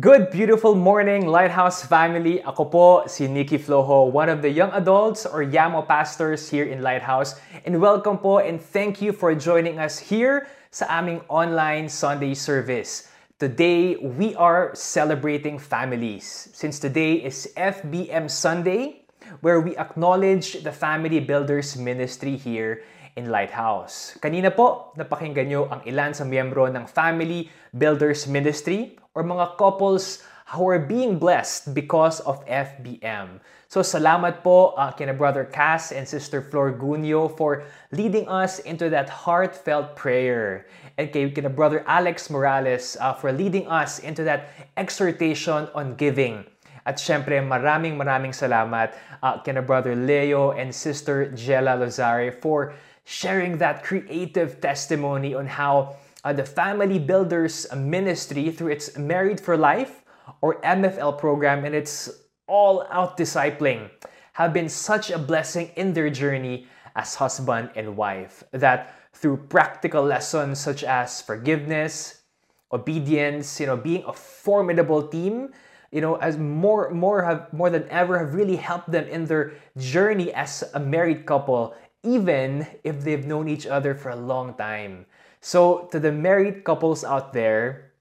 Good, beautiful morning, Lighthouse family. Ako po si Nikki Flojo, one of the young adults or YAMO pastors here in Lighthouse. And welcome po and thank you for joining us here sa aming online Sunday service. Today, we are celebrating families. Since today is FBM Sunday, where we acknowledge the Family Builders Ministry here in Lighthouse. Kanina po, napakinggan nyo ang ilan sa miyembro ng Family Builders Ministry or mga couples who are being blessed because of FBM. So salamat po uh, kina Brother Cass and Sister Flor Gunyo for leading us into that heartfelt prayer. And kay kina Brother Alex Morales uh, for leading us into that exhortation on giving. At syempre, maraming maraming salamat uh, kina Brother Leo and Sister Jella Lozare for sharing that creative testimony on how uh, the Family Builders Ministry, through its Married for Life or MFL program and its all out discipling, have been such a blessing in their journey as husband and wife. That through practical lessons such as forgiveness, obedience, you know, being a formidable team, you know, as more more have more than ever have really helped them in their journey as a married couple even if they've known each other for a long time. So, to the married couples out there,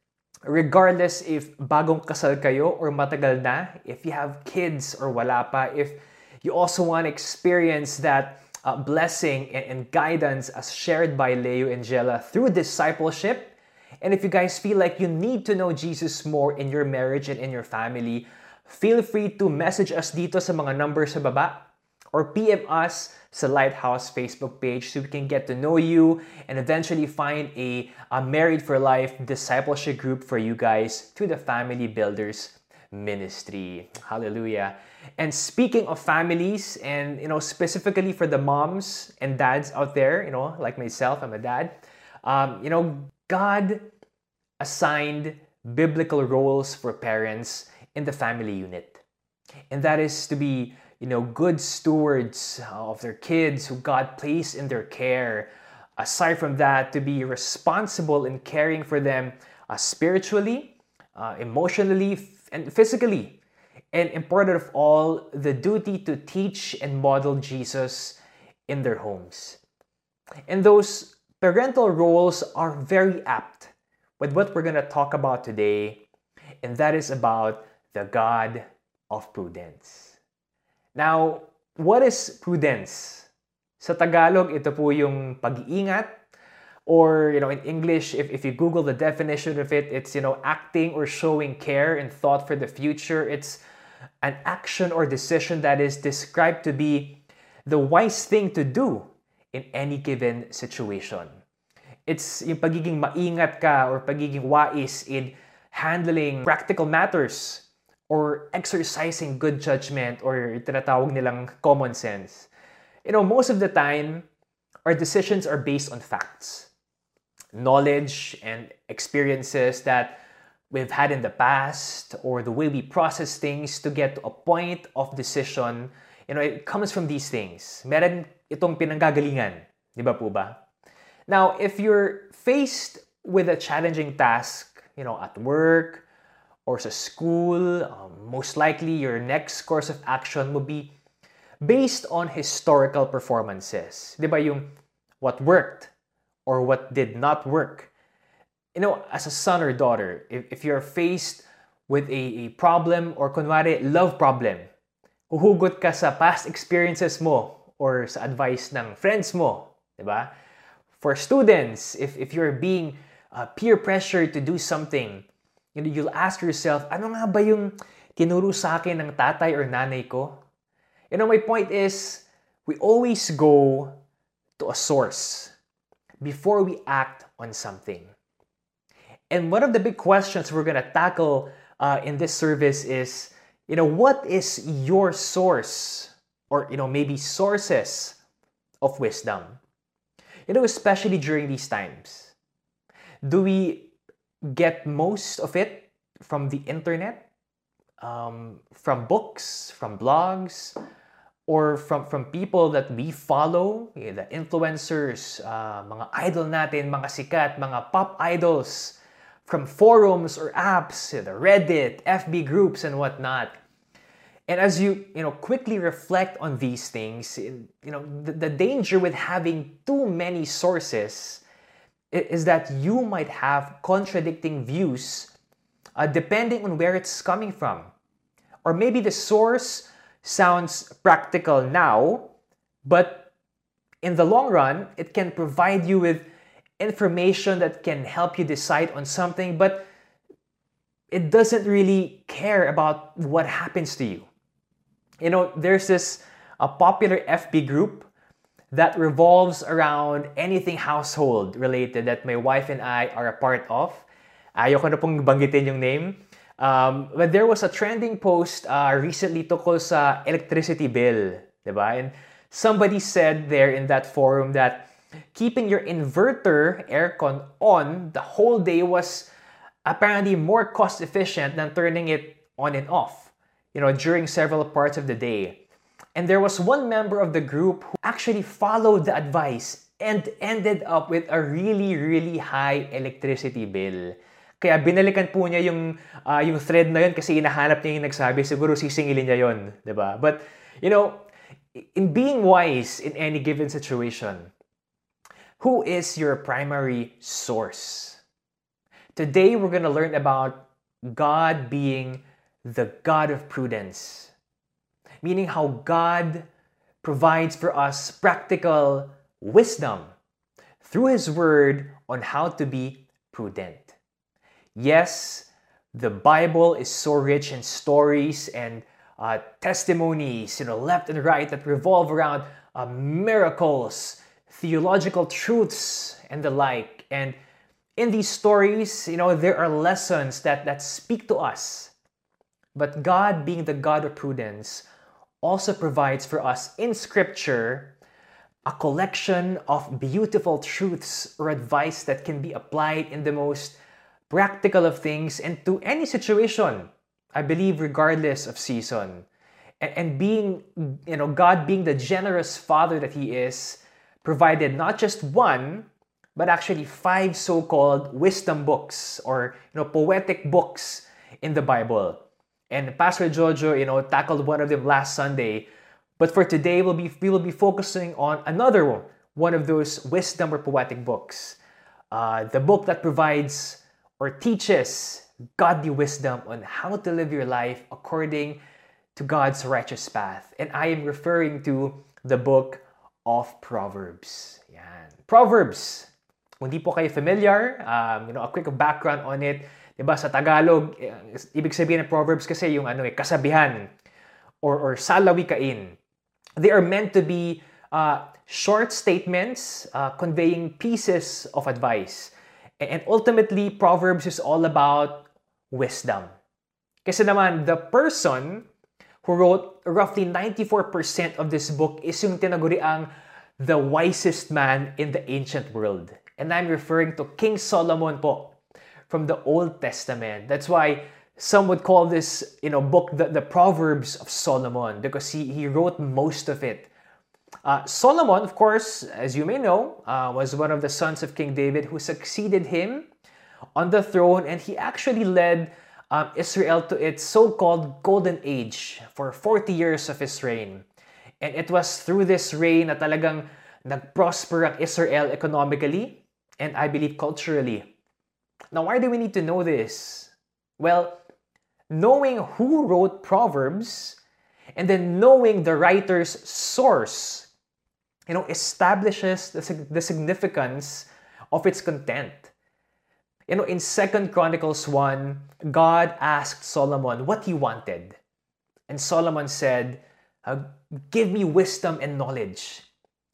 regardless if bagong kasal kayo or matagal na, if you have kids or wala pa, if you also want to experience that uh, blessing and, and guidance as shared by Leo and Jella through discipleship, and if you guys feel like you need to know Jesus more in your marriage and in your family, feel free to message us dito sa mga numbers sa baba or PM us sa Lighthouse Facebook page so we can get to know you and eventually find a, a Married for Life discipleship group for you guys through the Family Builders ministry. Hallelujah. And speaking of families and you know specifically for the moms and dads out there, you know, like myself, I'm a dad. Um, you know, God assigned biblical roles for parents in the family unit. And that is to be you know, good stewards of their kids who God placed in their care. Aside from that, to be responsible in caring for them uh, spiritually, uh, emotionally, and physically. And important of all, the duty to teach and model Jesus in their homes. And those parental roles are very apt with what we're going to talk about today, and that is about the God of prudence. Now, what is prudence? Sa Tagalog, ito po yung pag-iingat or you know in english if, if you google the definition of it it's you know acting or showing care and thought for the future it's an action or decision that is described to be the wise thing to do in any given situation it's yung pagiging maingat ka or pagiging wais in handling practical matters or exercising good judgment or tinatawag nilang common sense. You know, most of the time, our decisions are based on facts, knowledge, and experiences that we've had in the past, or the way we process things to get to a point of decision. You know, it comes from these things. Meron itong pinanggagalingan. Di ba po ba? Now, if you're faced with a challenging task, you know, at work, or sa school, um, most likely your next course of action will be based on historical performances. Di ba yung what worked or what did not work? You know, as a son or daughter, if, if you're faced with a, a problem or kunwari love problem, huhugot ka sa past experiences mo or sa advice ng friends mo, di ba? For students, if, if you're being uh, peer pressured to do something, you'll ask yourself, ano nga ba yung tinuro sa akin ng tatay or nanay ko? You know, my point is, we always go to a source before we act on something. And one of the big questions we're going to tackle uh, in this service is, you know, what is your source? Or, you know, maybe sources of wisdom? You know, especially during these times. Do we get most of it from the internet, um, from books, from blogs, or from, from people that we follow, eh, the influencers, uh, mga idol natin, mga sikat, mga pop idols, from forums or apps, the Reddit, FB groups, and whatnot. And as you you know quickly reflect on these things, you know the, the danger with having too many sources is that you might have contradicting views uh, depending on where it's coming from. Or maybe the source sounds practical now, but in the long run, it can provide you with information that can help you decide on something, but it doesn't really care about what happens to you. You know, there's this a popular FB group that revolves around anything household related that my wife and I are a part of. Ayoko na pong banggitin yung name. Um, but there was a trending post uh, recently tungkol sa electricity bill, diba? And somebody said there in that forum that keeping your inverter aircon on the whole day was apparently more cost efficient than turning it on and off, you know, during several parts of the day. And there was one member of the group who actually followed the advice and ended up with a really, really high electricity bill. Kaya binalikan po niya yung, uh, yung thread na yun kasi inahanap niya yung nagsabi. Siguro sisingilin niya yun. ba? But, you know, in being wise in any given situation, who is your primary source? Today, we're going to learn about God being the God of prudence, meaning how God provides for us practical wisdom through His Word on how to be prudent. Yes, the Bible is so rich in stories and uh, testimonies, you know, left and right that revolve around uh, miracles, theological truths, and the like. And in these stories, you know, there are lessons that, that speak to us. But God, being the God of prudence, also provides for us in Scripture a collection of beautiful truths or advice that can be applied in the most practical of things and to any situation, I believe, regardless of season. And, being, you know, God being the generous Father that He is, provided not just one, but actually five so-called wisdom books or you know poetic books in the Bible. And Pastor Jojo, you know, tackled one of them last Sunday. But for today, we'll be we will be focusing on another one, one of those wisdom or poetic books. Uh, the book that provides or teaches godly wisdom on how to live your life according to God's righteous path. And I am referring to the book of Proverbs. Yan. Proverbs. Kung di po kayo familiar, um, you know, a quick background on it. Diba, sa Tagalog, eh, ibig sabihin ng Proverbs kasi yung ano eh, kasabihan or, or salawikain. They are meant to be uh, short statements uh, conveying pieces of advice. And ultimately, Proverbs is all about wisdom. Kasi naman, the person who wrote roughly 94% of this book is yung tinaguriang the wisest man in the ancient world. And I'm referring to King Solomon po from the Old Testament. That's why some would call this you know, book the, the Proverbs of Solomon because he, he wrote most of it. Uh, Solomon, of course, as you may know, uh, was one of the sons of King David who succeeded him on the throne, and he actually led um, Israel to its so called golden age for 40 years of his reign. And it was through this reign na talagang nagprosper ang Israel economically and I believe culturally. Now, why do we need to know this? Well, knowing who wrote Proverbs and then knowing the writer's source you know, establishes the, the significance of its content. You know, in Second Chronicles 1, God asked Solomon what he wanted. And Solomon said, uh, Give me wisdom and knowledge.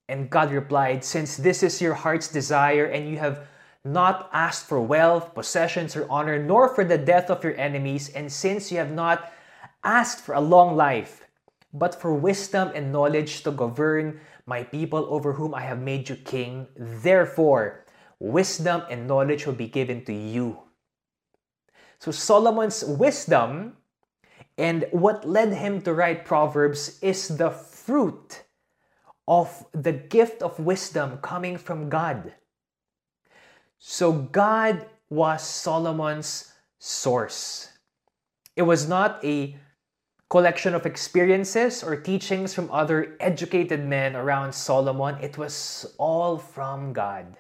And God replied, Since this is your heart's desire, and you have not asked for wealth, possessions, or honor, nor for the death of your enemies, and since you have not asked for a long life, but for wisdom and knowledge to govern my people over whom I have made you king. Therefore, wisdom and knowledge will be given to you. So, Solomon's wisdom and what led him to write Proverbs is the fruit of the gift of wisdom coming from God. So, God was Solomon's source. It was not a collection of experiences or teachings from other educated men around Solomon. It was all from God.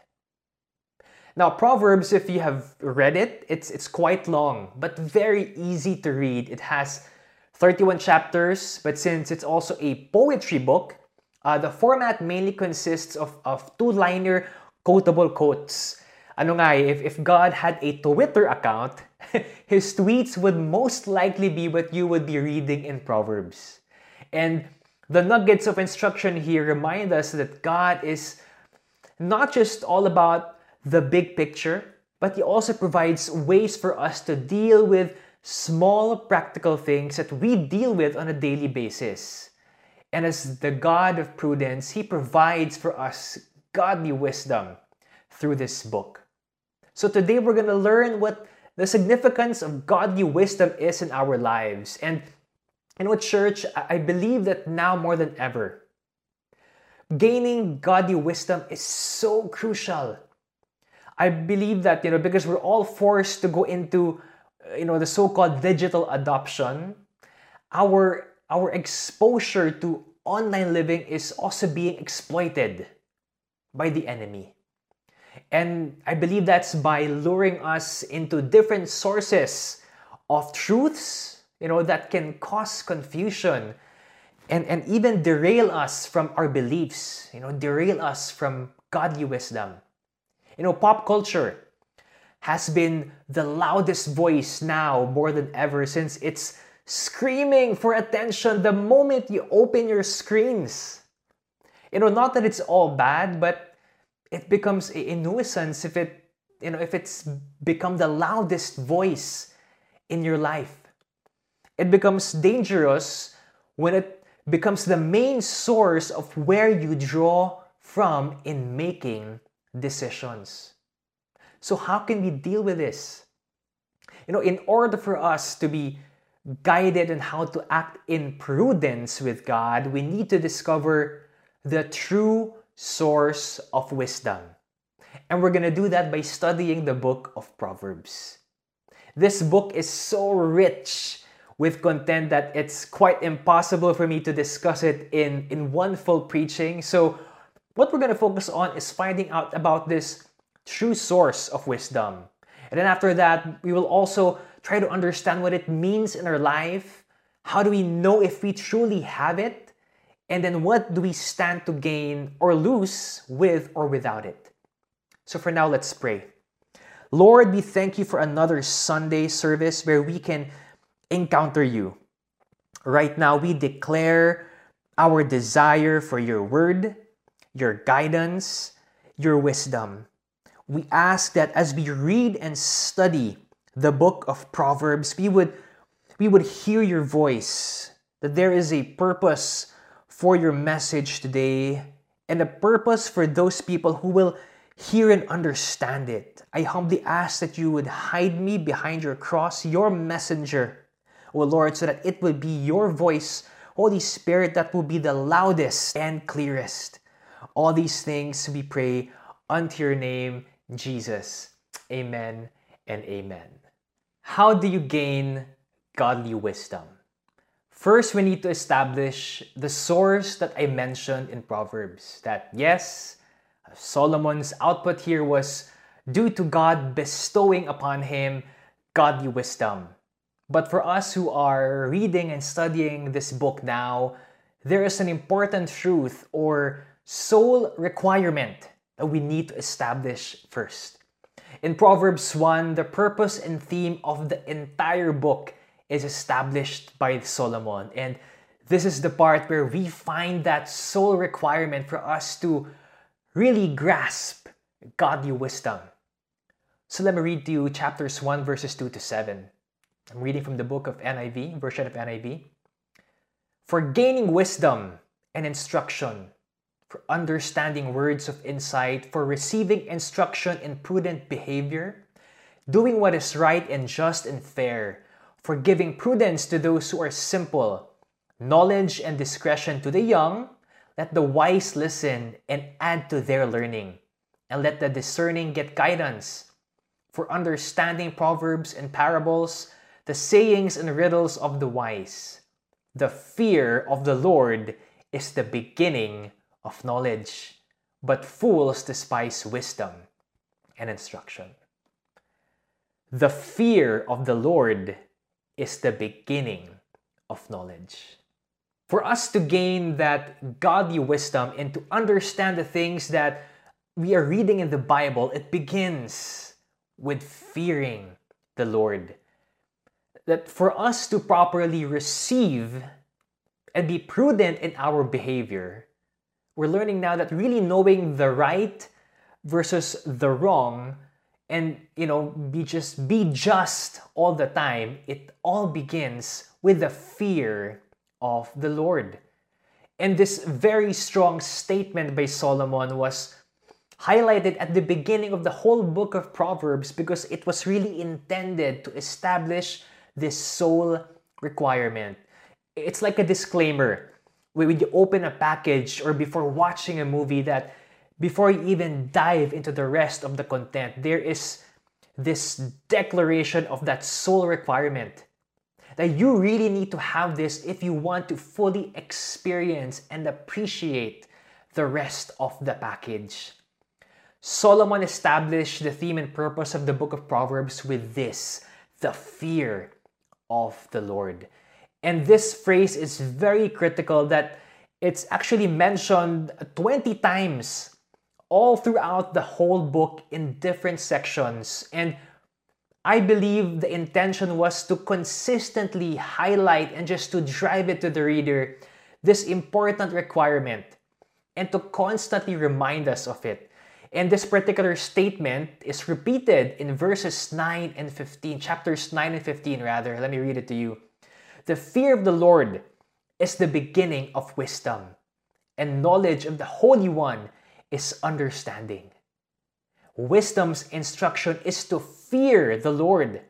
Now, Proverbs, if you have read it, it's, it's quite long, but very easy to read. It has 31 chapters, but since it's also a poetry book, uh, the format mainly consists of, of two-liner quotable quotes. Ano nga eh, if, if God had a Twitter account, his tweets would most likely be what you would be reading in Proverbs. And the nuggets of instruction here remind us that God is not just all about the big picture, but He also provides ways for us to deal with small practical things that we deal with on a daily basis. And as the God of prudence, He provides for us godly wisdom through this book. So today we're going to learn what the significance of godly wisdom is in our lives. And in what church, I believe that now more than ever, gaining godly wisdom is so crucial. I believe that, you know, because we're all forced to go into, uh, you know, the so-called digital adoption, our our exposure to online living is also being exploited by the enemy. And I believe that's by luring us into different sources of truths, you know, that can cause confusion and, and even derail us from our beliefs, you know, derail us from godly wisdom. You know, pop culture has been the loudest voice now more than ever since it's screaming for attention the moment you open your screens. You know, not that it's all bad, but it becomes a, nuisance if it you know if it's become the loudest voice in your life it becomes dangerous when it becomes the main source of where you draw from in making decisions. So how can we deal with this? You know in order for us to be guided in how to act in prudence with god we need to discover the true source of wisdom. And we're going to do that by studying the book of Proverbs. This book is so rich with content that it's quite impossible for me to discuss it in, in one full preaching. So, what we're going to focus on is finding out about this true source of wisdom. And then after that, we will also try to understand what it means in our life. How do we know if we truly have it? And then what do we stand to gain or lose with or without it? So for now, let's pray. Lord, we thank you for another Sunday service where we can encounter you. Right now, we declare our desire for your word, your guidance, your wisdom. We ask that as we read and study the book of Proverbs, we would, we would hear your voice, that there is a purpose for your message today and a purpose for those people who will hear and understand it. I humbly ask that you would hide me behind your cross, your messenger, O Lord, so that it would be your voice, Holy Spirit, that will be the loudest and clearest. All these things we pray unto your name, Jesus. Amen and amen. How do you gain godly wisdom? First, we need to establish the source that I mentioned in Proverbs. That yes, Solomon's output here was due to God bestowing upon him godly wisdom. But for us who are reading and studying this book now, there is an important truth or sole requirement that we need to establish first. In Proverbs 1, the purpose and theme of the entire book is established by Solomon. And this is the part where we find that sole requirement for us to really grasp godly wisdom. So let me read to you chapters 1, verses 2 to 7. I'm reading from the book of NIV, version of NIV. For gaining wisdom and instruction, for understanding words of insight, for receiving instruction in prudent behavior, doing what is right and just and fair, for giving prudence to those who are simple, knowledge and discretion to the young, let the wise listen and add to their learning, and let the discerning get guidance. for understanding proverbs and parables, the sayings and riddles of the wise. The fear of the Lord is the beginning of knowledge, but fools despise wisdom and instruction. The fear of the Lord is the beginning of knowledge. For us to gain that godly wisdom and to understand the things that we are reading in the Bible, it begins with fearing the Lord. That for us to properly receive and be prudent in our behavior, we're learning now that really knowing the right versus the wrong and you know be just be just all the time. It all begins with the fear of the lord. And this very strong statement by solomon was highlighted at the beginning of the whole book of proverbs because it was really intended to establish this sole requirement. It's like a disclaimer. When you open a package or before watching a movie that before you even dive into the rest of the content, there is this declaration of that sole requirement that you really need to have this if you want to fully experience and appreciate the rest of the package. Solomon established the theme and purpose of the book of Proverbs with this the fear of the Lord. And this phrase is very critical that it's actually mentioned 20 times all throughout the whole book in different sections. And I believe the intention was to consistently highlight and just to drive it to the reader this important requirement and to constantly remind us of it. And this particular statement is repeated in verses 9 and 15, chapters 9 and 15, rather. Let me read it to you. The fear of the Lord is the beginning of wisdom, and knowledge of the Holy One is understanding. Wisdom's instruction is to fear the Lord,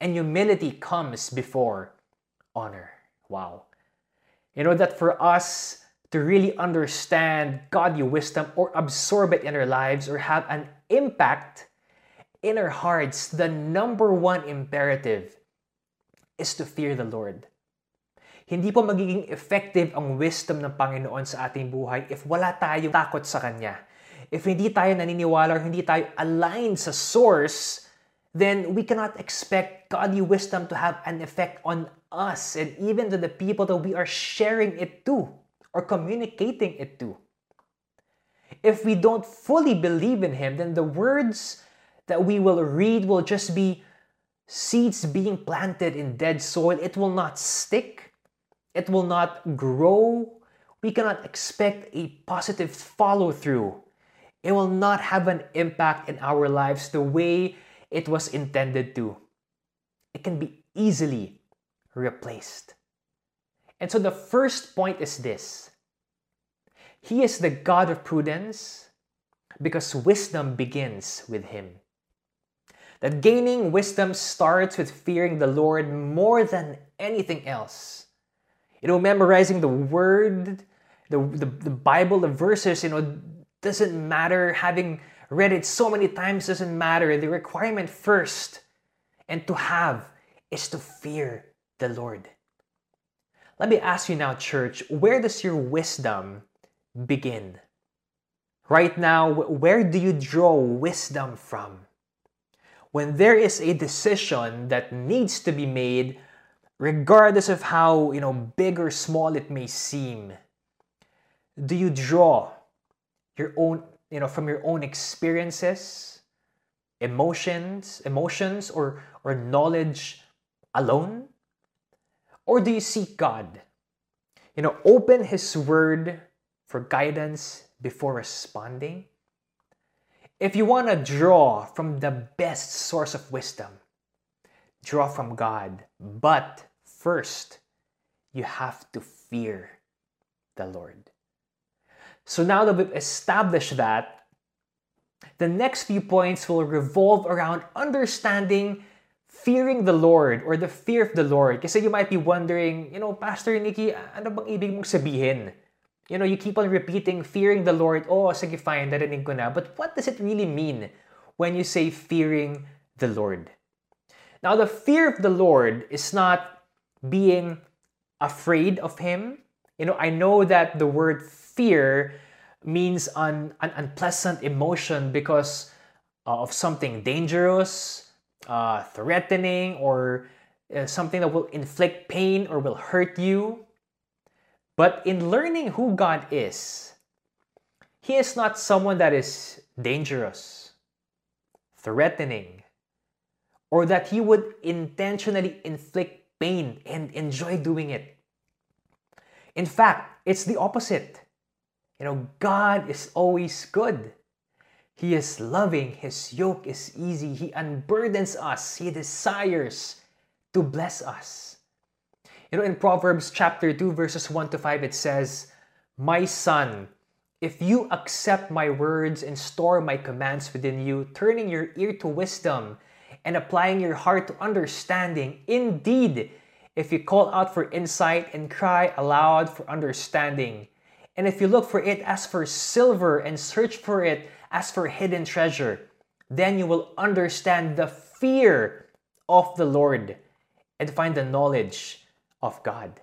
and humility comes before honor. Wow. You know that for us to really understand godly wisdom or absorb it in our lives or have an impact in our hearts, the number one imperative is to fear the Lord. Hindi po magiging effective ang wisdom ng Panginoon sa ating buhay if wala tayong takot sa Kanya. If hindi tayo naniniwala or hindi tayo aligned sa source, then we cannot expect godly wisdom to have an effect on us and even to the people that we are sharing it to or communicating it to. If we don't fully believe in Him, then the words that we will read will just be seeds being planted in dead soil. It will not stick. It will not grow. We cannot expect a positive follow through. It will not have an impact in our lives the way it was intended to. It can be easily replaced. And so the first point is this He is the God of prudence because wisdom begins with Him. That gaining wisdom starts with fearing the Lord more than anything else. You know, memorizing the word, the, the, the Bible, the verses, you know, doesn't matter. Having read it so many times doesn't matter. The requirement first and to have is to fear the Lord. Let me ask you now, church, where does your wisdom begin? Right now, where do you draw wisdom from? When there is a decision that needs to be made regardless of how you know big or small it may seem do you draw your own you know from your own experiences emotions emotions or or knowledge alone? Or do you seek god? You know open his word for guidance before responding? If you want to draw from the best source of wisdom draw from god. But First, you have to fear the Lord. So now that we've established that, the next few points will revolve around understanding fearing the Lord or the fear of the Lord. Kasi you might be wondering, you know, Pastor Nikki, ano bang ibig mong sabihin? You know, you keep on repeating fearing the Lord. Oh, sige fine, narinig ko na. But what does it really mean when you say fearing the Lord. Now, the fear of the Lord is not being afraid of Him. You know, I know that the word fear means an, an unpleasant emotion because uh, of something dangerous, uh, threatening, or uh, something that will inflict pain or will hurt you. But in learning who God is, He is not someone that is dangerous, threatening, or that He would intentionally inflict pain and enjoy doing it. In fact, it's the opposite. You know, God is always good. He is loving, His yoke is easy, He unburdens us, He desires to bless us. You know, in Proverbs chapter 2, verses 1 to 5, it says, My son, if you accept my words and store my commands within you, turning your ear to wisdom and applying your heart to understanding, indeed, if you call out for insight and cry aloud for understanding, and if you look for it as for silver and search for it as for hidden treasure, then you will understand the fear of the Lord and find the knowledge of God.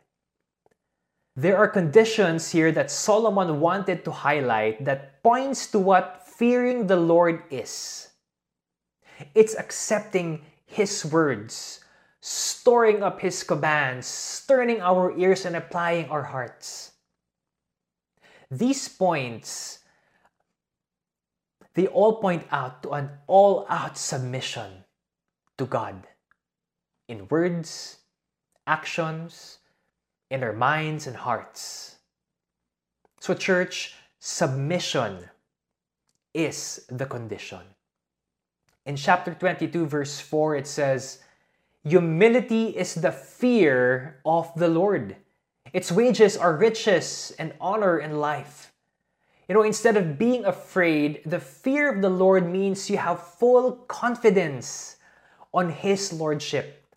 There are conditions here that Solomon wanted to highlight that points to what fearing the Lord is. It's accepting his words, storing up his commands, turning our ears and applying our hearts. These points they all point out to an all-out submission to God in words, actions, in our minds and hearts. So, church, submission is the condition. In chapter 22, verse 4, it says, Humility is the fear of the Lord. Its wages are riches and honor in life. You know, instead of being afraid, the fear of the Lord means you have full confidence on His Lordship.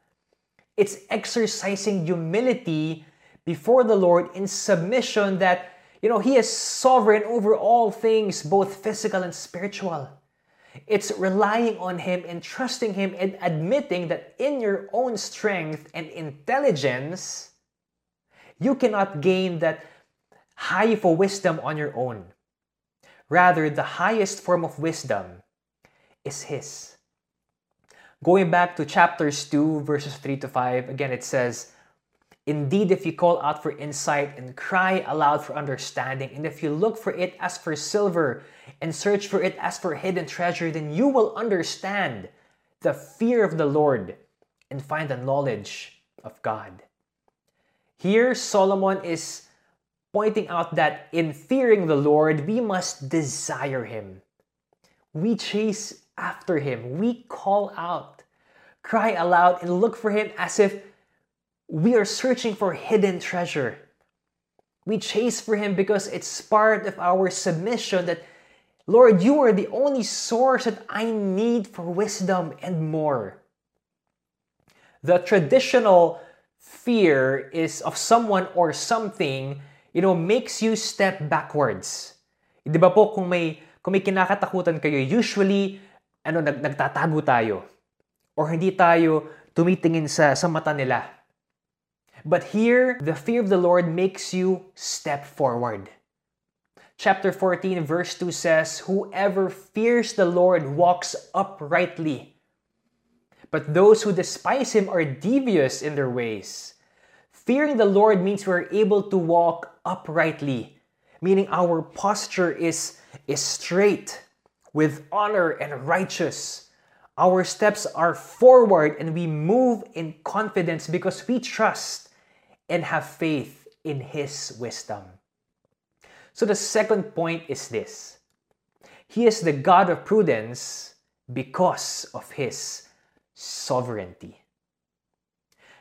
It's exercising humility before the Lord in submission that, you know, He is sovereign over all things, both physical and spiritual. It's relying on Him and trusting Him and admitting that in your own strength and intelligence, you cannot gain that high for wisdom on your own. Rather, the highest form of wisdom is His. Going back to chapters 2, verses 3 to 5, again it says, Indeed, if you call out for insight and cry aloud for understanding, and if you look for it as for silver and search for it as for hidden treasure, then you will understand the fear of the Lord and find the knowledge of God. Here, Solomon is pointing out that in fearing the Lord, we must desire Him. We chase after Him. We call out, cry aloud, and look for Him as if we are searching for hidden treasure. We chase for Him because it's part of our submission that, Lord, you are the only source that I need for wisdom and more. The traditional fear is of someone or something, you know, makes you step backwards. Di ba po, kung may, kung may kinakatakutan kayo, usually, ano, nag, nagtatago tayo. Or hindi tayo tumitingin sa, sa mata nila. But here, the fear of the Lord makes you step forward. Chapter 14, verse 2 says, Whoever fears the Lord walks uprightly. But those who despise him are devious in their ways. Fearing the Lord means we're able to walk uprightly, meaning our posture is, is straight with honor and righteous. Our steps are forward and we move in confidence because we trust and have faith in His wisdom. So the second point is this He is the God of prudence because of His sovereignty.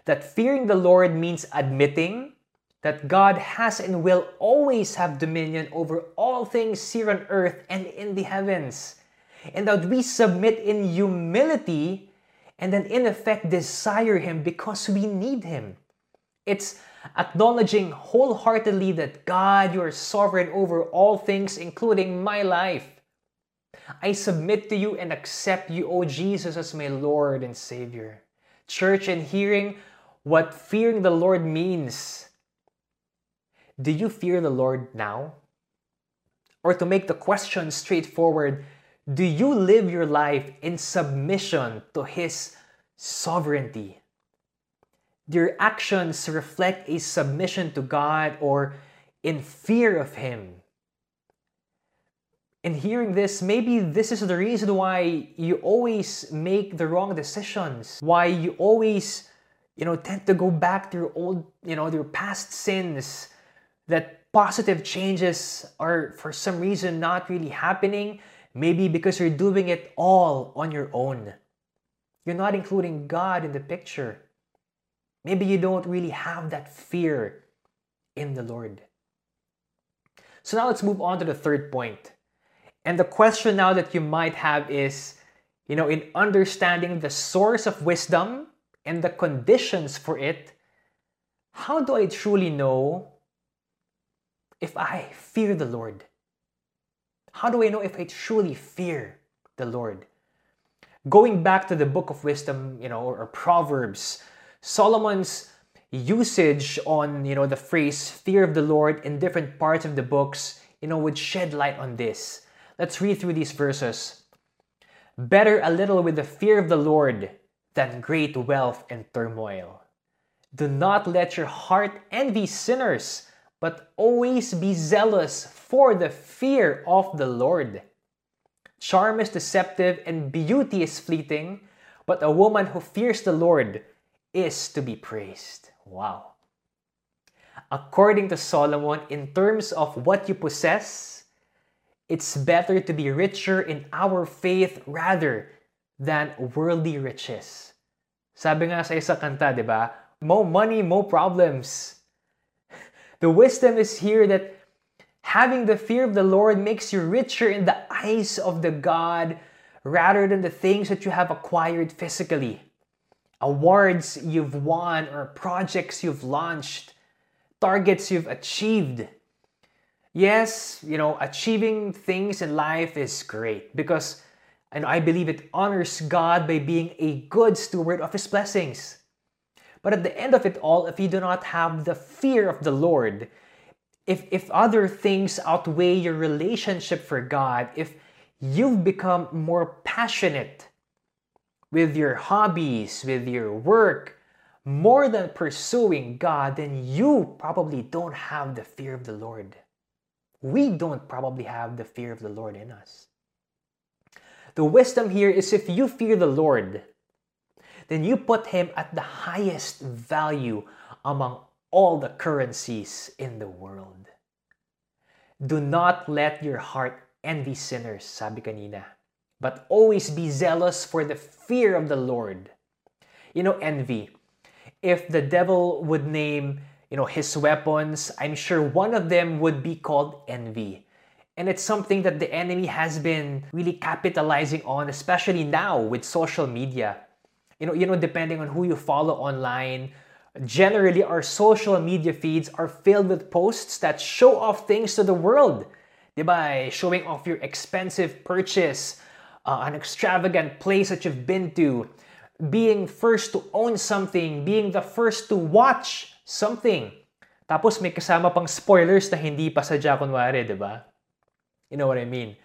That fearing the Lord means admitting that God has and will always have dominion over all things here on earth and in the heavens. And that we submit in humility and then, in effect, desire Him because we need Him. It's acknowledging wholeheartedly that God, you are sovereign over all things, including my life. I submit to you and accept you, O Jesus, as my Lord and Savior. Church, and hearing what fearing the Lord means, do you fear the Lord now? Or to make the question straightforward, do you live your life in submission to His sovereignty? Your actions reflect a submission to God or in fear of Him? In hearing this, maybe this is the reason why you always make the wrong decisions, why you always, you know, tend to go back to your old, you know, your past sins, that positive changes are for some reason not really happening, maybe because you're doing it all on your own. You're not including God in the picture. Maybe you don't really have that fear in the Lord. So now let's move on to the third point. And the question now that you might have is, you know, in understanding the source of wisdom and the conditions for it, how do I truly know if I fear the Lord? How do I know if I truly fear the Lord? Going back to the book of wisdom, you know, or, or Proverbs, Solomon's usage on, you know, the phrase fear of the Lord in different parts of the books, you know, would shed light on this. Let's read through these verses. Better a little with the fear of the Lord than great wealth and turmoil. Do not let your heart envy sinners, but always be zealous for the fear of the Lord. Charm is deceptive and beauty is fleeting, but a woman who fears the Lord is to be praised. Wow. According to Solomon, in terms of what you possess, it's better to be richer in our faith rather than worldly riches. Sabi nga sa isa kanta, di ba? More money, more problems. The wisdom is here that having the fear of the Lord makes you richer in the eyes of the God rather than the things that you have acquired physically. Awards you've won or projects you've launched, targets you've achieved. Yes, you know, achieving things in life is great because and I believe it honors God by being a good steward of His blessings. But at the end of it all, if you do not have the fear of the Lord, if, if other things outweigh your relationship for God, if you've become more passionate with your hobbies, with your work, more than pursuing God, then you probably don't have the fear of the Lord we don't probably have the fear of the Lord in us. The wisdom here is if you fear the Lord, then you put him at the highest value among all the currencies in the world. Do not let your heart envy sinners, sabi kanina, but always be zealous for the fear of the Lord. You know, envy. If the devil would name you know, his weapons, I'm sure one of them would be called envy. And it's something that the enemy has been really capitalizing on, especially now with social media. You know, you know, depending on who you follow online, generally our social media feeds are filled with posts that show off things to the world. Diba? Showing off your expensive purchase, uh, an extravagant place that you've been to, being first to own something, being the first to watch something. Tapos may kasama pang spoilers na hindi pa sadya kunwari, di ba? You know what I mean?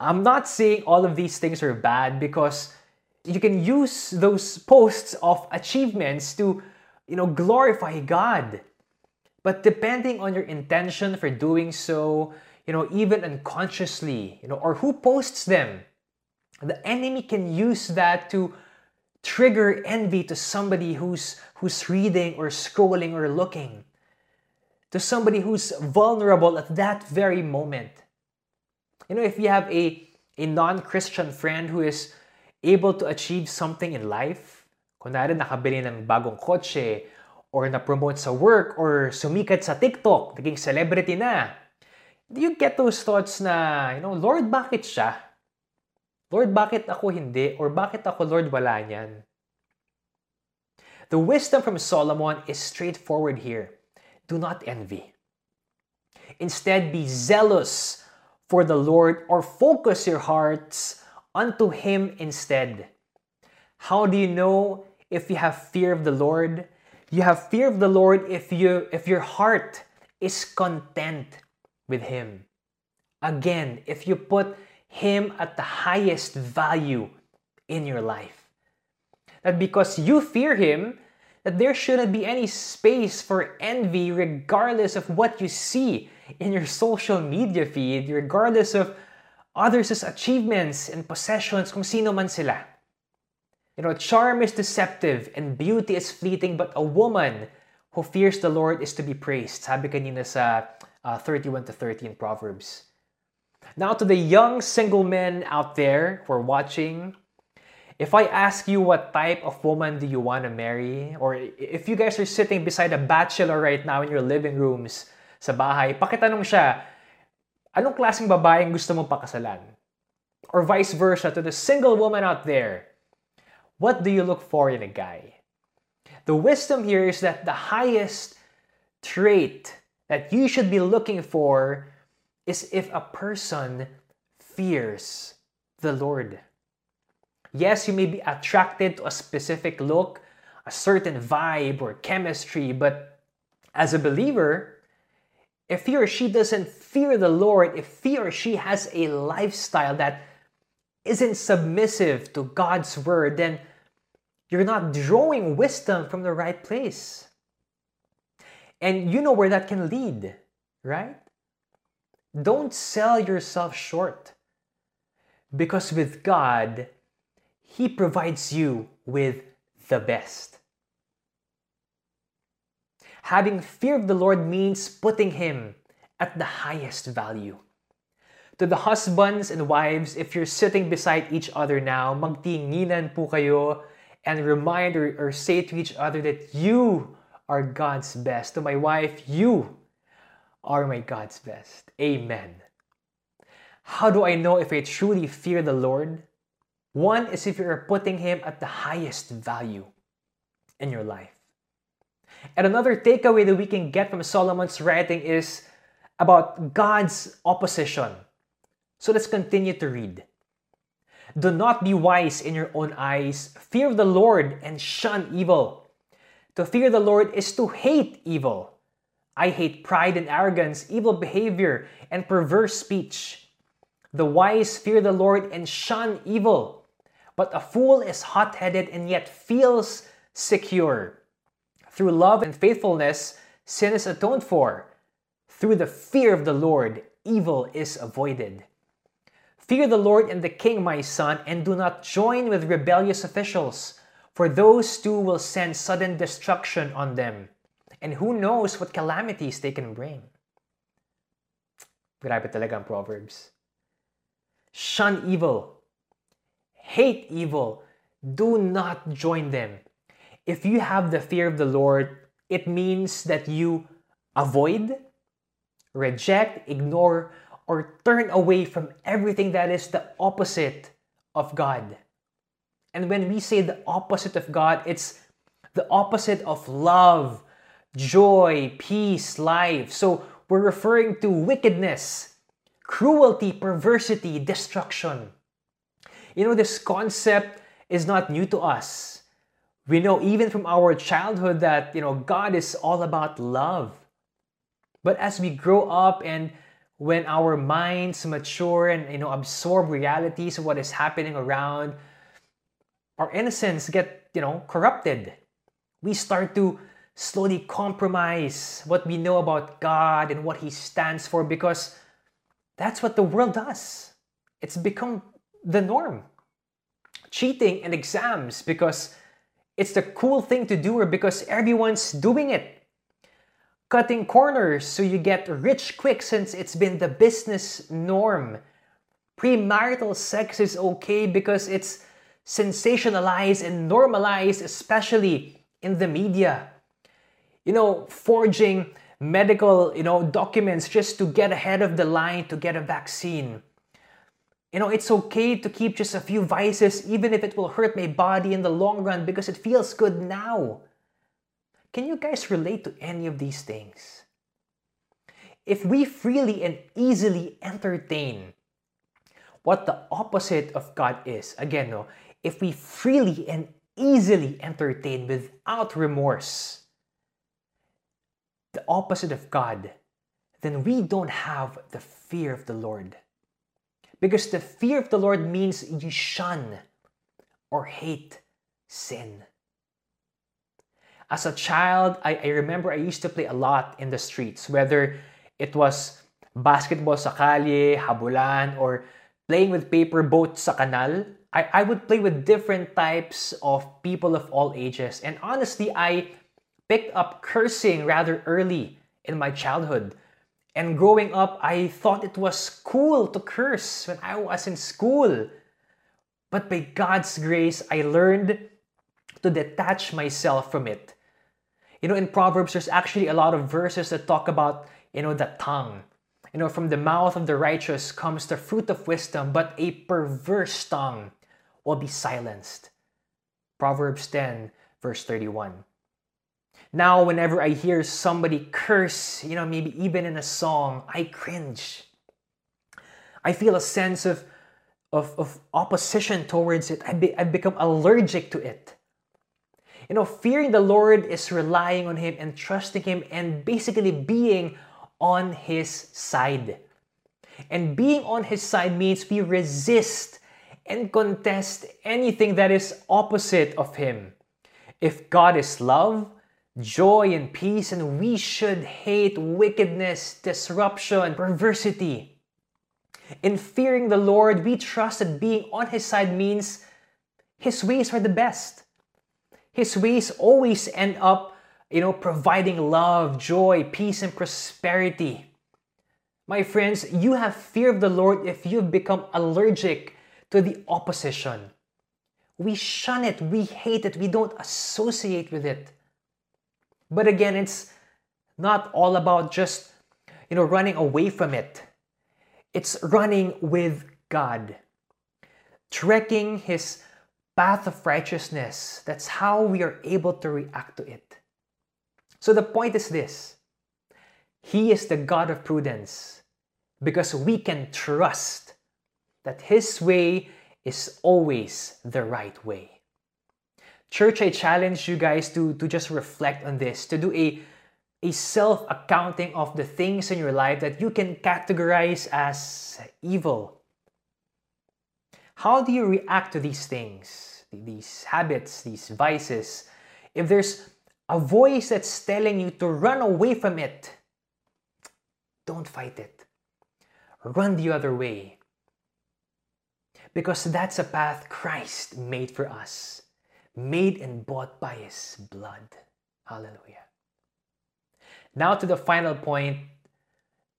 I'm not saying all of these things are bad because you can use those posts of achievements to, you know, glorify God. But depending on your intention for doing so, you know, even unconsciously, you know, or who posts them, the enemy can use that to trigger envy to somebody who's who's reading or scrolling or looking to somebody who's vulnerable at that very moment you know if you have a a non-christian friend who is able to achieve something in life kunwari nakabili ng bagong kotse or na-promote sa work or sumikat sa TikTok, naging celebrity na. Do you get those thoughts na, you know, Lord, bakit siya? Lord, bakit ako hindi? Or bakit ako, Lord, wala niyan? The wisdom from Solomon is straightforward here. Do not envy. Instead, be zealous for the Lord or focus your hearts unto Him instead. How do you know if you have fear of the Lord? You have fear of the Lord if you if your heart is content with Him. Again, if you put Him at the highest value in your life. That because you fear Him, that there shouldn't be any space for envy regardless of what you see in your social media feed, regardless of others' achievements and possessions, kung sino man sila. You know, charm is deceptive and beauty is fleeting, but a woman who fears the Lord is to be praised. Sabi kanina sa uh, 31 to 30 in Proverbs. Now, to the young single men out there who are watching, if I ask you what type of woman do you want to marry, or if you guys are sitting beside a bachelor right now in your living rooms sa bahay, pakitanong siya, anong klaseng babaeng gusto mo pakasalan? Or vice versa, to the single woman out there, what do you look for in a guy? The wisdom here is that the highest trait that you should be looking for is if a person fears the Lord. Yes, you may be attracted to a specific look, a certain vibe or chemistry, but as a believer, if he or she doesn't fear the Lord, if he or she has a lifestyle that isn't submissive to God's word, then you're not drawing wisdom from the right place. And you know where that can lead, right? Don't sell yourself short. Because with God, He provides you with the best. Having fear of the Lord means putting Him at the highest value. To the husbands and wives, if you're sitting beside each other now, magtinginan po kayo and remind or, or say to each other that you are God's best. To my wife, you are my God's best. Amen. How do I know if I truly fear the Lord? One is if you're putting Him at the highest value in your life. And another takeaway that we can get from Solomon's writing is about God's opposition. So let's continue to read. Do not be wise in your own eyes. Fear the Lord and shun evil. To fear the Lord is to hate evil. I hate pride and arrogance, evil behavior, and perverse speech. The wise fear the Lord and shun evil, but a fool is hot headed and yet feels secure. Through love and faithfulness, sin is atoned for. Through the fear of the Lord, evil is avoided. Fear the Lord and the king, my son, and do not join with rebellious officials, for those two will send sudden destruction on them and who knows what calamities they can bring. Grabe talaga ang Proverbs. Shun evil. Hate evil. Do not join them. If you have the fear of the Lord, it means that you avoid, reject, ignore, or turn away from everything that is the opposite of God. And when we say the opposite of God, it's the opposite of love, joy, peace, life. So we're referring to wickedness, cruelty, perversity, destruction. You know, this concept is not new to us. We know even from our childhood that, you know, God is all about love. But as we grow up and when our minds mature and you know absorb realities of what is happening around, our innocence get, you know, corrupted. We start to slowly compromise what we know about God and what He stands for because that's what the world does. It's become the norm. Cheating in exams because it's the cool thing to do or because everyone's doing it. Cutting corners so you get rich quick since it's been the business norm. Premarital sex is okay because it's sensationalized and normalized, especially in the media you know, forging medical, you know, documents just to get ahead of the line to get a vaccine. You know, it's okay to keep just a few vices even if it will hurt my body in the long run because it feels good now. Can you guys relate to any of these things? if we freely and easily entertain what the opposite of God is, again, no, if we freely and easily entertain without remorse the opposite of God, then we don't have the fear of the Lord. Because the fear of the Lord means you shun or hate sin. As a child, I, I remember I used to play a lot in the streets, whether it was basketball sa kalye, habulan, or playing with paper boats sa kanal. I, I would play with different types of people of all ages. And honestly, I picked up cursing rather early in my childhood. And growing up, I thought it was cool to curse when I was in school. But by God's grace, I learned to detach myself from it. You know, in Proverbs, there's actually a lot of verses that talk about, you know, the tongue. You know, from the mouth of the righteous comes the fruit of wisdom, but a perverse tongue will be silenced. Proverbs 10, verse 31. Now, whenever I hear somebody curse, you know, maybe even in a song, I cringe. I feel a sense of, of, of opposition towards it. I be, I've become allergic to it. You know, fearing the Lord is relying on Him and trusting Him and basically being on His side. And being on His side means we resist and contest anything that is opposite of Him. If God is love, joy and peace, and we should hate wickedness, disruption, perversity. In fearing the Lord, we trust that being on His side means His ways are the best. His ways always end up, you know, providing love, joy, peace, and prosperity. My friends, you have fear of the Lord if you've become allergic to the opposition. We shun it, we hate it, we don't associate with it. But again, it's not all about just, you know, running away from it. It's running with God. Trekking his path of righteousness. That's how we are able to react to it. So the point is this He is the God of prudence because we can trust that His way is always the right way. Church, I challenge you guys to, to just reflect on this, to do a, a self accounting of the things in your life that you can categorize as evil. How do you react to these things, these habits, these vices? If there's a voice that's telling you to run away from it, don't fight it. Run the other way. Because that's a path Christ made for us made and bought by His blood. Hallelujah. Now to the final point.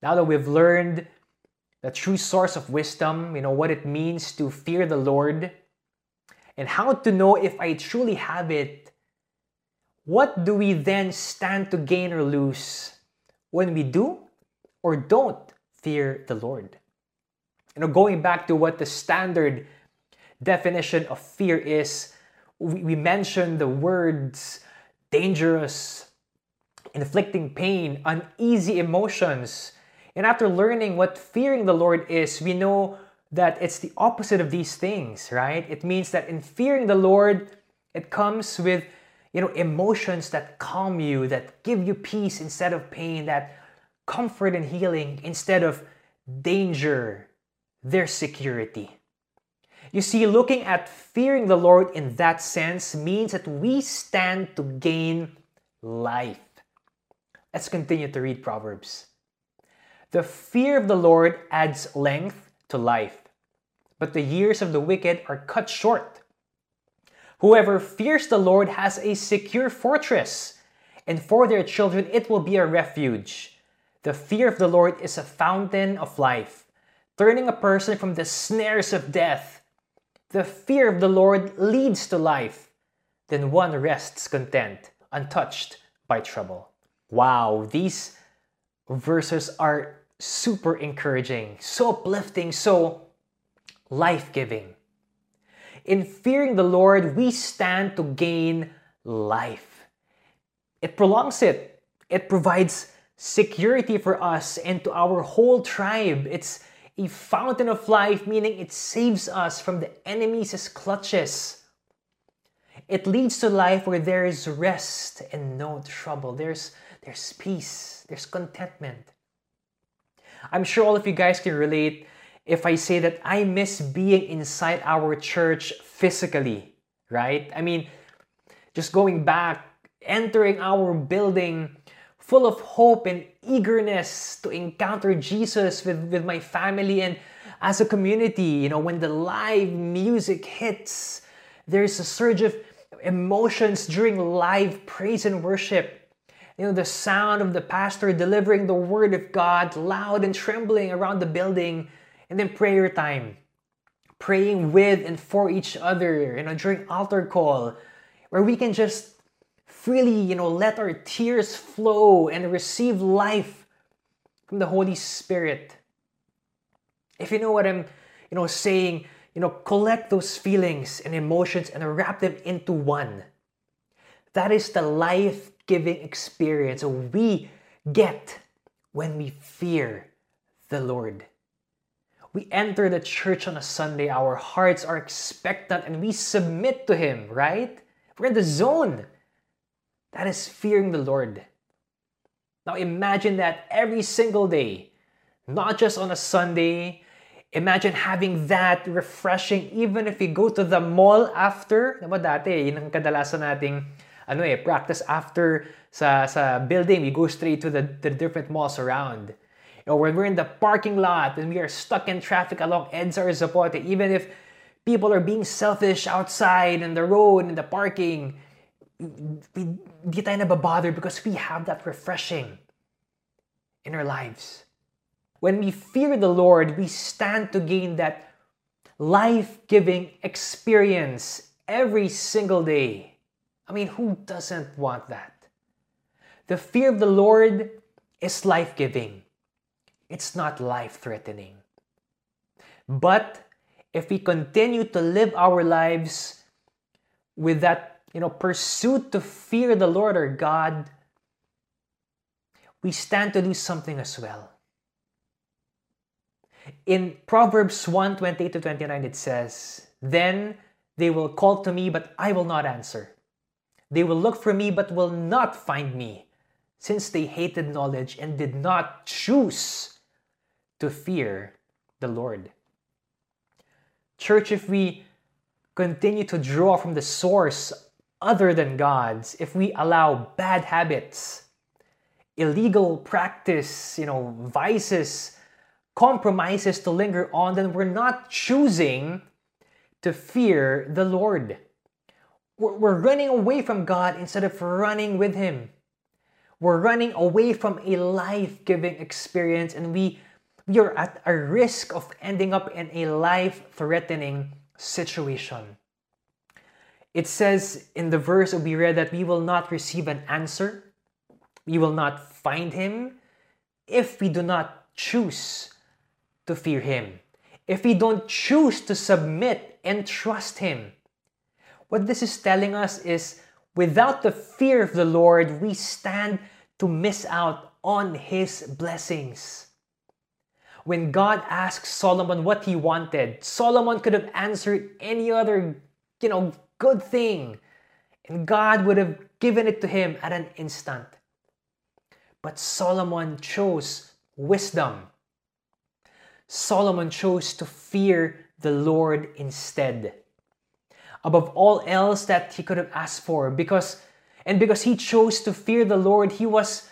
Now that we've learned the true source of wisdom, you know, what it means to fear the Lord, and how to know if I truly have it, what do we then stand to gain or lose when we do or don't fear the Lord? You know, going back to what the standard definition of fear is, we, we mentioned the words dangerous, inflicting pain, uneasy emotions. And after learning what fearing the Lord is, we know that it's the opposite of these things, right? It means that in fearing the Lord, it comes with you know emotions that calm you, that give you peace instead of pain, that comfort and healing instead of danger, their security. You see, looking at fearing the Lord in that sense means that we stand to gain life. Let's continue to read Proverbs. The fear of the Lord adds length to life, but the years of the wicked are cut short. Whoever fears the Lord has a secure fortress, and for their children it will be a refuge. The fear of the Lord is a fountain of life, turning a person from the snares of death. The fear of the Lord leads to life. Then one rests content, untouched by trouble. Wow, these verses are super encouraging, so uplifting, so life giving. In fearing the Lord, we stand to gain life. It prolongs it, it provides security for us and to our whole tribe. It's a fountain of life, meaning it saves us from the enemy's clutches. It leads to life where there is rest and no trouble. There's, there's peace, there's contentment. I'm sure all of you guys can relate if I say that I miss being inside our church physically, right? I mean, just going back, entering our building full of hope and eagerness to encounter Jesus with, with my family and as a community. You know, when the live music hits, there's a surge of emotions during live praise and worship. You know, the sound of the pastor delivering the word of God loud and trembling around the building, and then prayer time. Praying with and for each other, you know, during altar call, where we can just freely, you know, let our tears flow and receive life from the Holy Spirit. If you know what I'm, you know, saying, you know, collect those feelings and emotions and wrap them into one. That is the life giving experience we get when we fear the Lord. We enter the church on a Sunday, our hearts are expectant and we submit to Him, right? We're in the zone. That is fearing the Lord. Now imagine that every single day, not just on a Sunday, Imagine having that refreshing even if you go to the mall after. Diba dati, yun ang kadalasan nating ano eh, practice after sa, sa building. We go straight to the, the different malls around. Know, when we're in the parking lot and we are stuck in traffic along EDSA or Zapote, even if people are being selfish outside in the road, in the parking, we, di tayo nababother because we have that refreshing in our lives. When we fear the Lord, we stand to gain that life giving experience every single day. I mean, who doesn't want that? The fear of the Lord is life giving, it's not life threatening. But if we continue to live our lives with that you know, pursuit to fear the Lord our God, we stand to do something as well. In Proverbs 1 28 to 29, it says, Then they will call to me, but I will not answer. They will look for me, but will not find me, since they hated knowledge and did not choose to fear the Lord. Church, if we continue to draw from the source other than God's, if we allow bad habits, illegal practice, you know, vices, compromises to linger on, then we're not choosing to fear the Lord. We're running away from God instead of running with Him. We're running away from a life giving experience, and we, we are at a risk of ending up in a life threatening situation. It says in the verse we read that we will not receive an answer, we will not find Him if we do not choose to fear Him, if we don't choose to submit and trust Him. What this is telling us is without the fear of the Lord, we stand to miss out on His blessings. When God asked Solomon what he wanted, Solomon could have answered any other, you know, good thing, and God would have given it to him at an instant. But Solomon chose wisdom Solomon chose to fear the Lord instead. Above all else that he could have asked for, because and because he chose to fear the Lord, he was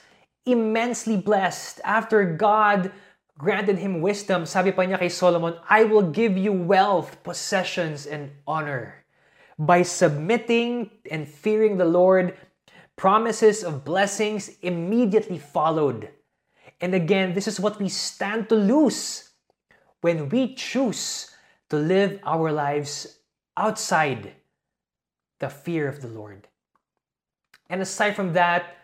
immensely blessed. After God granted him wisdom, sabi pa niya kay Solomon, I will give you wealth, possessions, and honor. By submitting and fearing the Lord, promises of blessings immediately followed. And again, this is what we stand to lose when we choose to live our lives outside the fear of the Lord. And aside from that,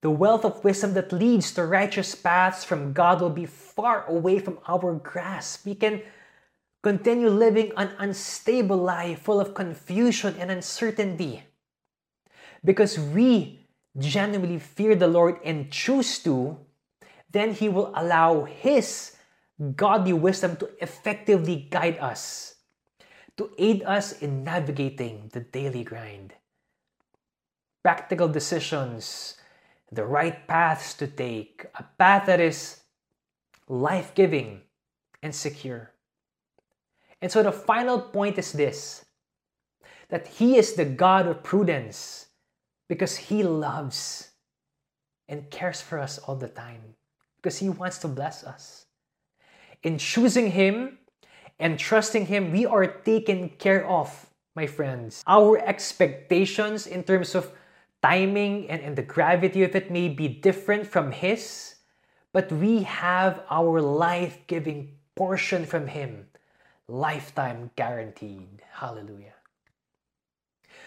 the wealth of wisdom that leads to righteous paths from God will be far away from our grasp. We can continue living an unstable life full of confusion and uncertainty. Because we genuinely fear the Lord and choose to, then He will allow His godly wisdom to effectively guide us, to aid us in navigating the daily grind. Practical decisions, the right paths to take, a path that is life giving and secure. And so the final point is this that He is the God of prudence because He loves and cares for us all the time because He wants to bless us. In choosing Him and trusting Him, we are taken care of, my friends. Our expectations in terms of timing and, and the gravity of it may be different from His, but we have our life giving portion from Him, lifetime guaranteed. Hallelujah.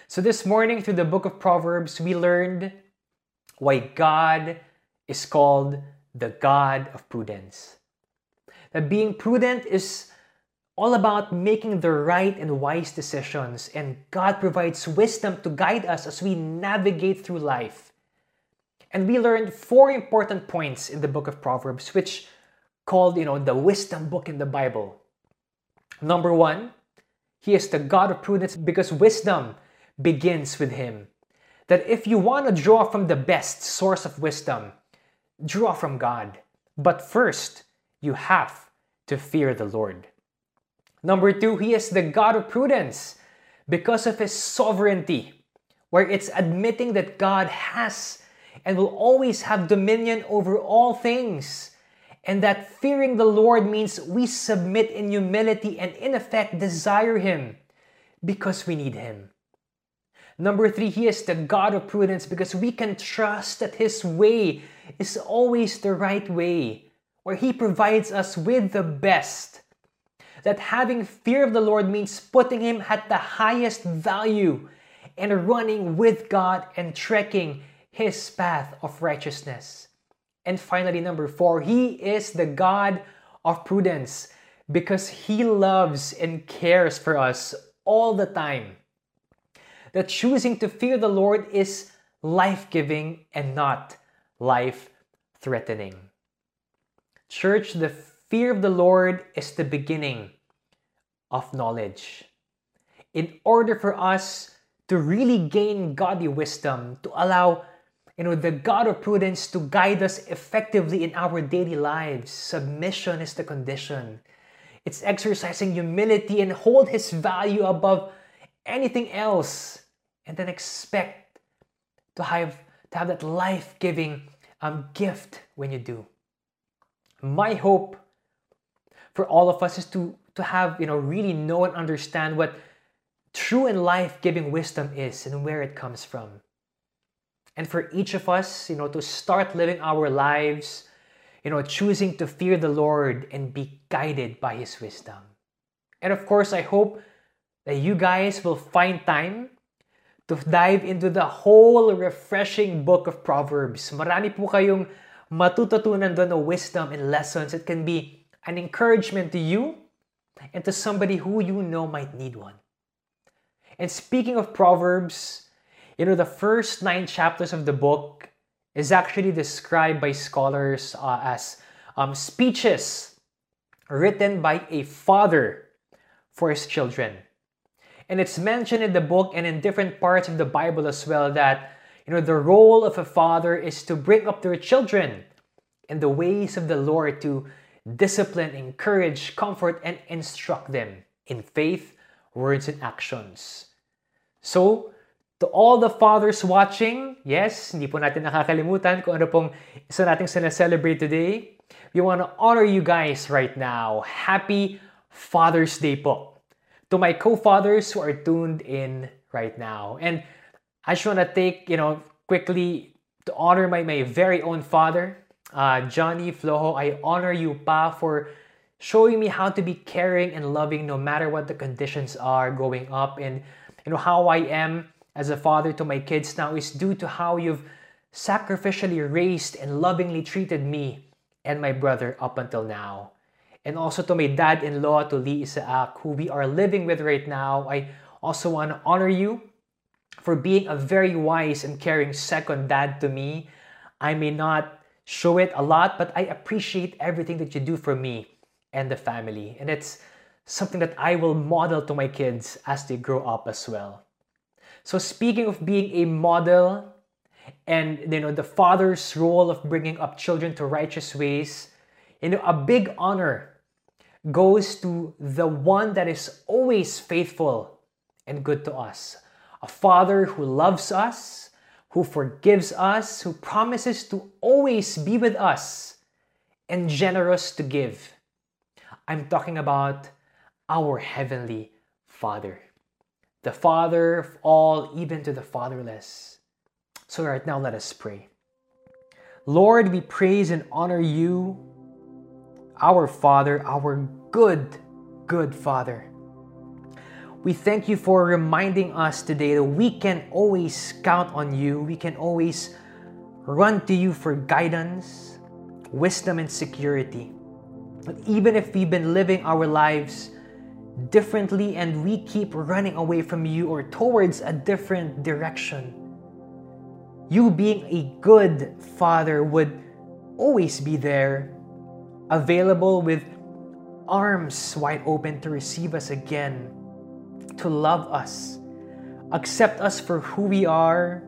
So, this morning, through the book of Proverbs, we learned why God is called the God of prudence. That being prudent is all about making the right and wise decisions, and God provides wisdom to guide us as we navigate through life. And we learned four important points in the book of Proverbs, which called, you know, the wisdom book in the Bible. Number one, he is the God of prudence because wisdom begins with Him. That if you want to draw from the best source of wisdom, draw from God. But first, you have to fear the Lord. Number two, He is the God of prudence because of His sovereignty, where it's admitting that God has and will always have dominion over all things. And that fearing the Lord means we submit in humility and, in effect, desire Him because we need Him. Number three, He is the God of prudence because we can trust that His way is always the right way, where He provides us with the best. That having fear of the Lord means putting Him at the highest value and running with God and trekking His path of righteousness. And finally, number four, He is the God of prudence because He loves and cares for us all the time that choosing to fear the Lord is life giving and not life threatening. Church, the fear of the Lord is the beginning of knowledge. In order for us to really gain godly wisdom, to allow you know, the God of prudence to guide us effectively in our daily lives, submission is the condition. It's exercising humility and hold His value above anything else and then expect to have to have that life-giving um, gift when you do. My hope for all of us is to to have you know really know and understand what true and life-giving wisdom is and where it comes from. And for each of us, you know, to start living our lives, you know, choosing to fear the Lord and be guided by His wisdom. And of course, I hope that you guys will find time to dive into the whole refreshing book of Proverbs. Marami po kayong matututunan doon ng wisdom and lessons. It can be an encouragement to you and to somebody who you know might need one. And speaking of Proverbs, you know, the first nine chapters of the book is actually described by scholars uh, as um, speeches written by a father for his children. And it's mentioned in the book and in different parts of the Bible as well that you know the role of a father is to bring up their children in the ways of the Lord to discipline, encourage, comfort, and instruct them in faith, words, and actions. So, to all the fathers watching, yes, hindi po natin nakakalimutan kung ano pong isa nating celebrate today. We want to honor you guys right now. Happy Father's Day po to my co-fathers who are tuned in right now. And I just want to take, you know, quickly to honor my, my very own father, uh, Johnny Flojo. I honor you, Pa, for showing me how to be caring and loving no matter what the conditions are growing up. And, you know, how I am as a father to my kids now is due to how you've sacrificially raised and lovingly treated me and my brother up until now and also to my dad-in-law, to Lee Isaac, who we are living with right now. I also want to honor you for being a very wise and caring second dad to me. I may not show it a lot, but I appreciate everything that you do for me and the family. And it's something that I will model to my kids as they grow up as well. So speaking of being a model and you know the father's role of bringing up children to righteous ways, you know a big honor goes to the one that is always faithful and good to us. A father who loves us, who forgives us, who promises to always be with us and generous to give. I'm talking about our Heavenly Father, the Father of all, even to the fatherless. So, right now, let us pray. Lord, we praise and honor you, our Father, our good, good Father. We thank you for reminding us today that we can always count on you. We can always run to you for guidance, wisdom, and security. But even if we've been living our lives differently and we keep running away from you or towards a different direction, you being a good father would always be there, available with arms wide open to receive us again, to love us, accept us for who we are.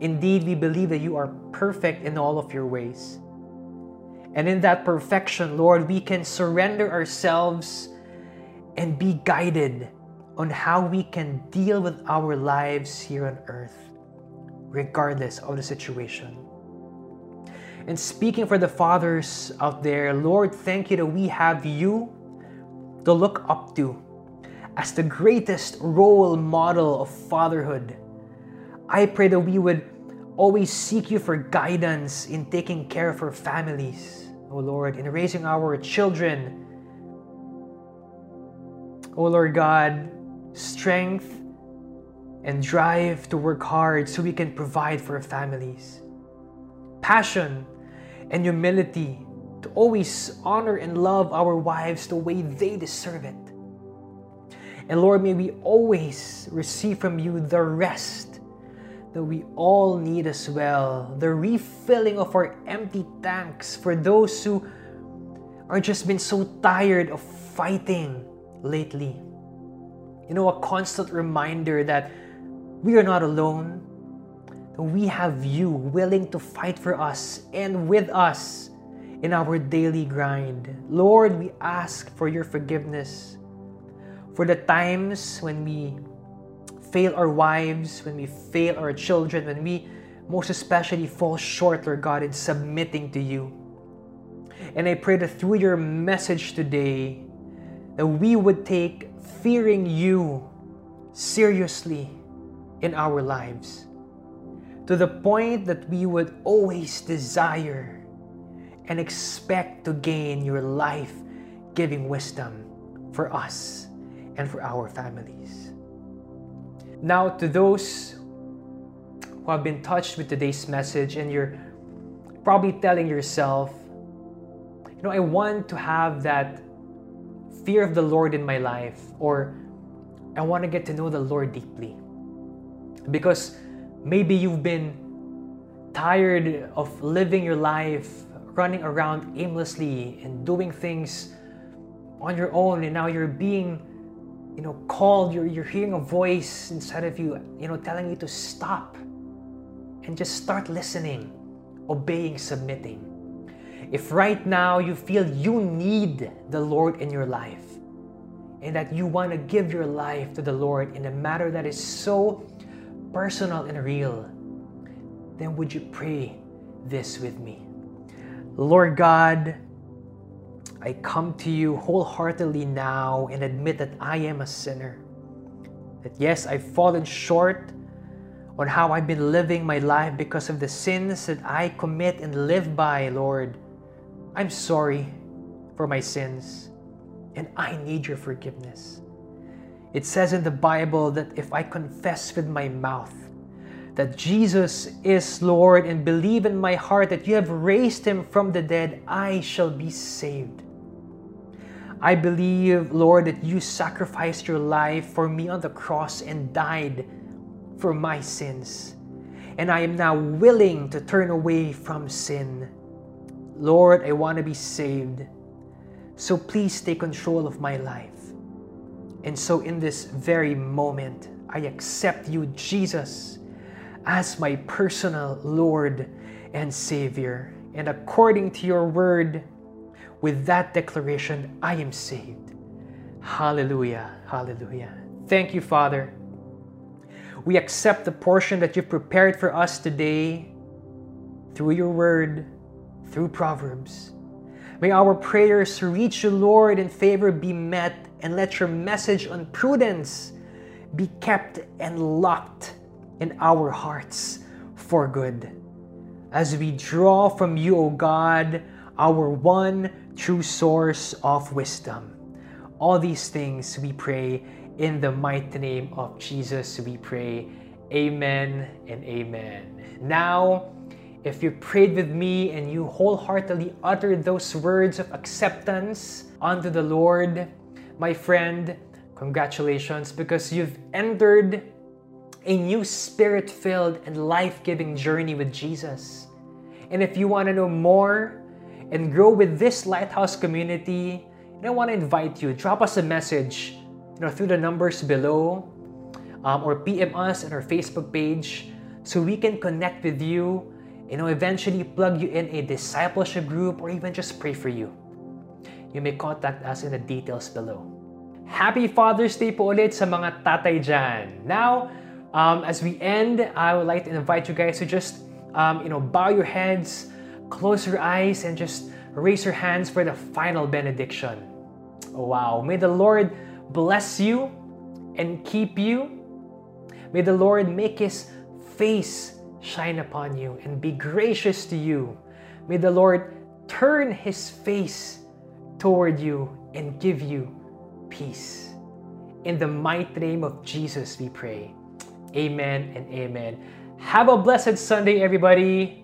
Indeed, we believe that you are perfect in all of your ways. And in that perfection, Lord, we can surrender ourselves and be guided on how we can deal with our lives here on earth, regardless of the situation. And speaking for the fathers out there, Lord, thank you that we have you to look up to as the greatest role model of fatherhood. I pray that we would always seek you for guidance in taking care of our families, oh Lord, in raising our children O Lord God, strength and drive to work hard so we can provide for our families. Passion and humility to always honor and love our wives the way they deserve it. And Lord, may we always receive from you the rest that we all need as well, the refilling of our empty tanks for those who are just been so tired of fighting lately. You know, a constant reminder that we are not alone, we have you willing to fight for us and with us in our daily grind. Lord, we ask for your forgiveness for the times when we fail our wives, when we fail our children, when we most especially fall short, Lord God, in submitting to you. And I pray that through your message today, that we would take fearing you seriously in our lives to the point that we would always desire and expect to gain your life giving wisdom for us and for our families. Now, to those who have been touched with today's message, and you're probably telling yourself, you know, I want to have that fear of the Lord in my life, or I want to get to know the Lord deeply. Because maybe you've been tired of living your life running around aimlessly and doing things on your own and now you're being you know called you're, you're hearing a voice inside of you you know telling you to stop and just start listening obeying submitting if right now you feel you need the Lord in your life and that you want to give your life to the Lord in a matter that is so personal and real, then would you pray this with me? Lord God, I come to you wholeheartedly now and admit that I am a sinner. That yes, I've fallen short on how I've been living my life because of the sins that I commit and live by, Lord. I'm sorry for my sins and I need your forgiveness. It says in the Bible that if I confess with my mouth that Jesus is Lord and believe in my heart that you have raised him from the dead, I shall be saved. I believe, Lord, that you sacrificed your life for me on the cross and died for my sins. And I am now willing to turn away from sin Lord, I want to be saved. So please take control of my life. And so, in this very moment, I accept you, Jesus, as my personal Lord and Savior. And according to your word, with that declaration, I am saved. Hallelujah. Hallelujah. Thank you, Father. We accept the portion that you've prepared for us today through your word, through Proverbs. May our prayers reach you, Lord, in favor be met, and let your message on prudence be kept and locked in our hearts for good. As we draw from you, O God, our one true source of wisdom. All these things we pray in the mighty name of Jesus, we pray. Amen and amen. Now, if you prayed with me and you wholeheartedly uttered those words of acceptance unto the Lord, my friend, congratulations because you've entered a new spirit filled and life giving journey with Jesus. And if you want to know more and grow with this Lighthouse community, I want to invite you, drop us a message you know, through the numbers below um, or PM us on our Facebook page so we can connect with you, you know, eventually plug you in a discipleship group or even just pray for you. You may contact us in the details below. Happy Father's Day po ulit sa mga tatay dyan. Now, um, as we end, I would like to invite you guys to just, um, you know, bow your heads, close your eyes, and just raise your hands for the final benediction. Wow. May the Lord bless you and keep you. May the Lord make his face shine upon you and be gracious to you. May the Lord turn his face toward you and give you peace. In the mighty name of Jesus, we pray. Amen and amen. Have a blessed Sunday, everybody.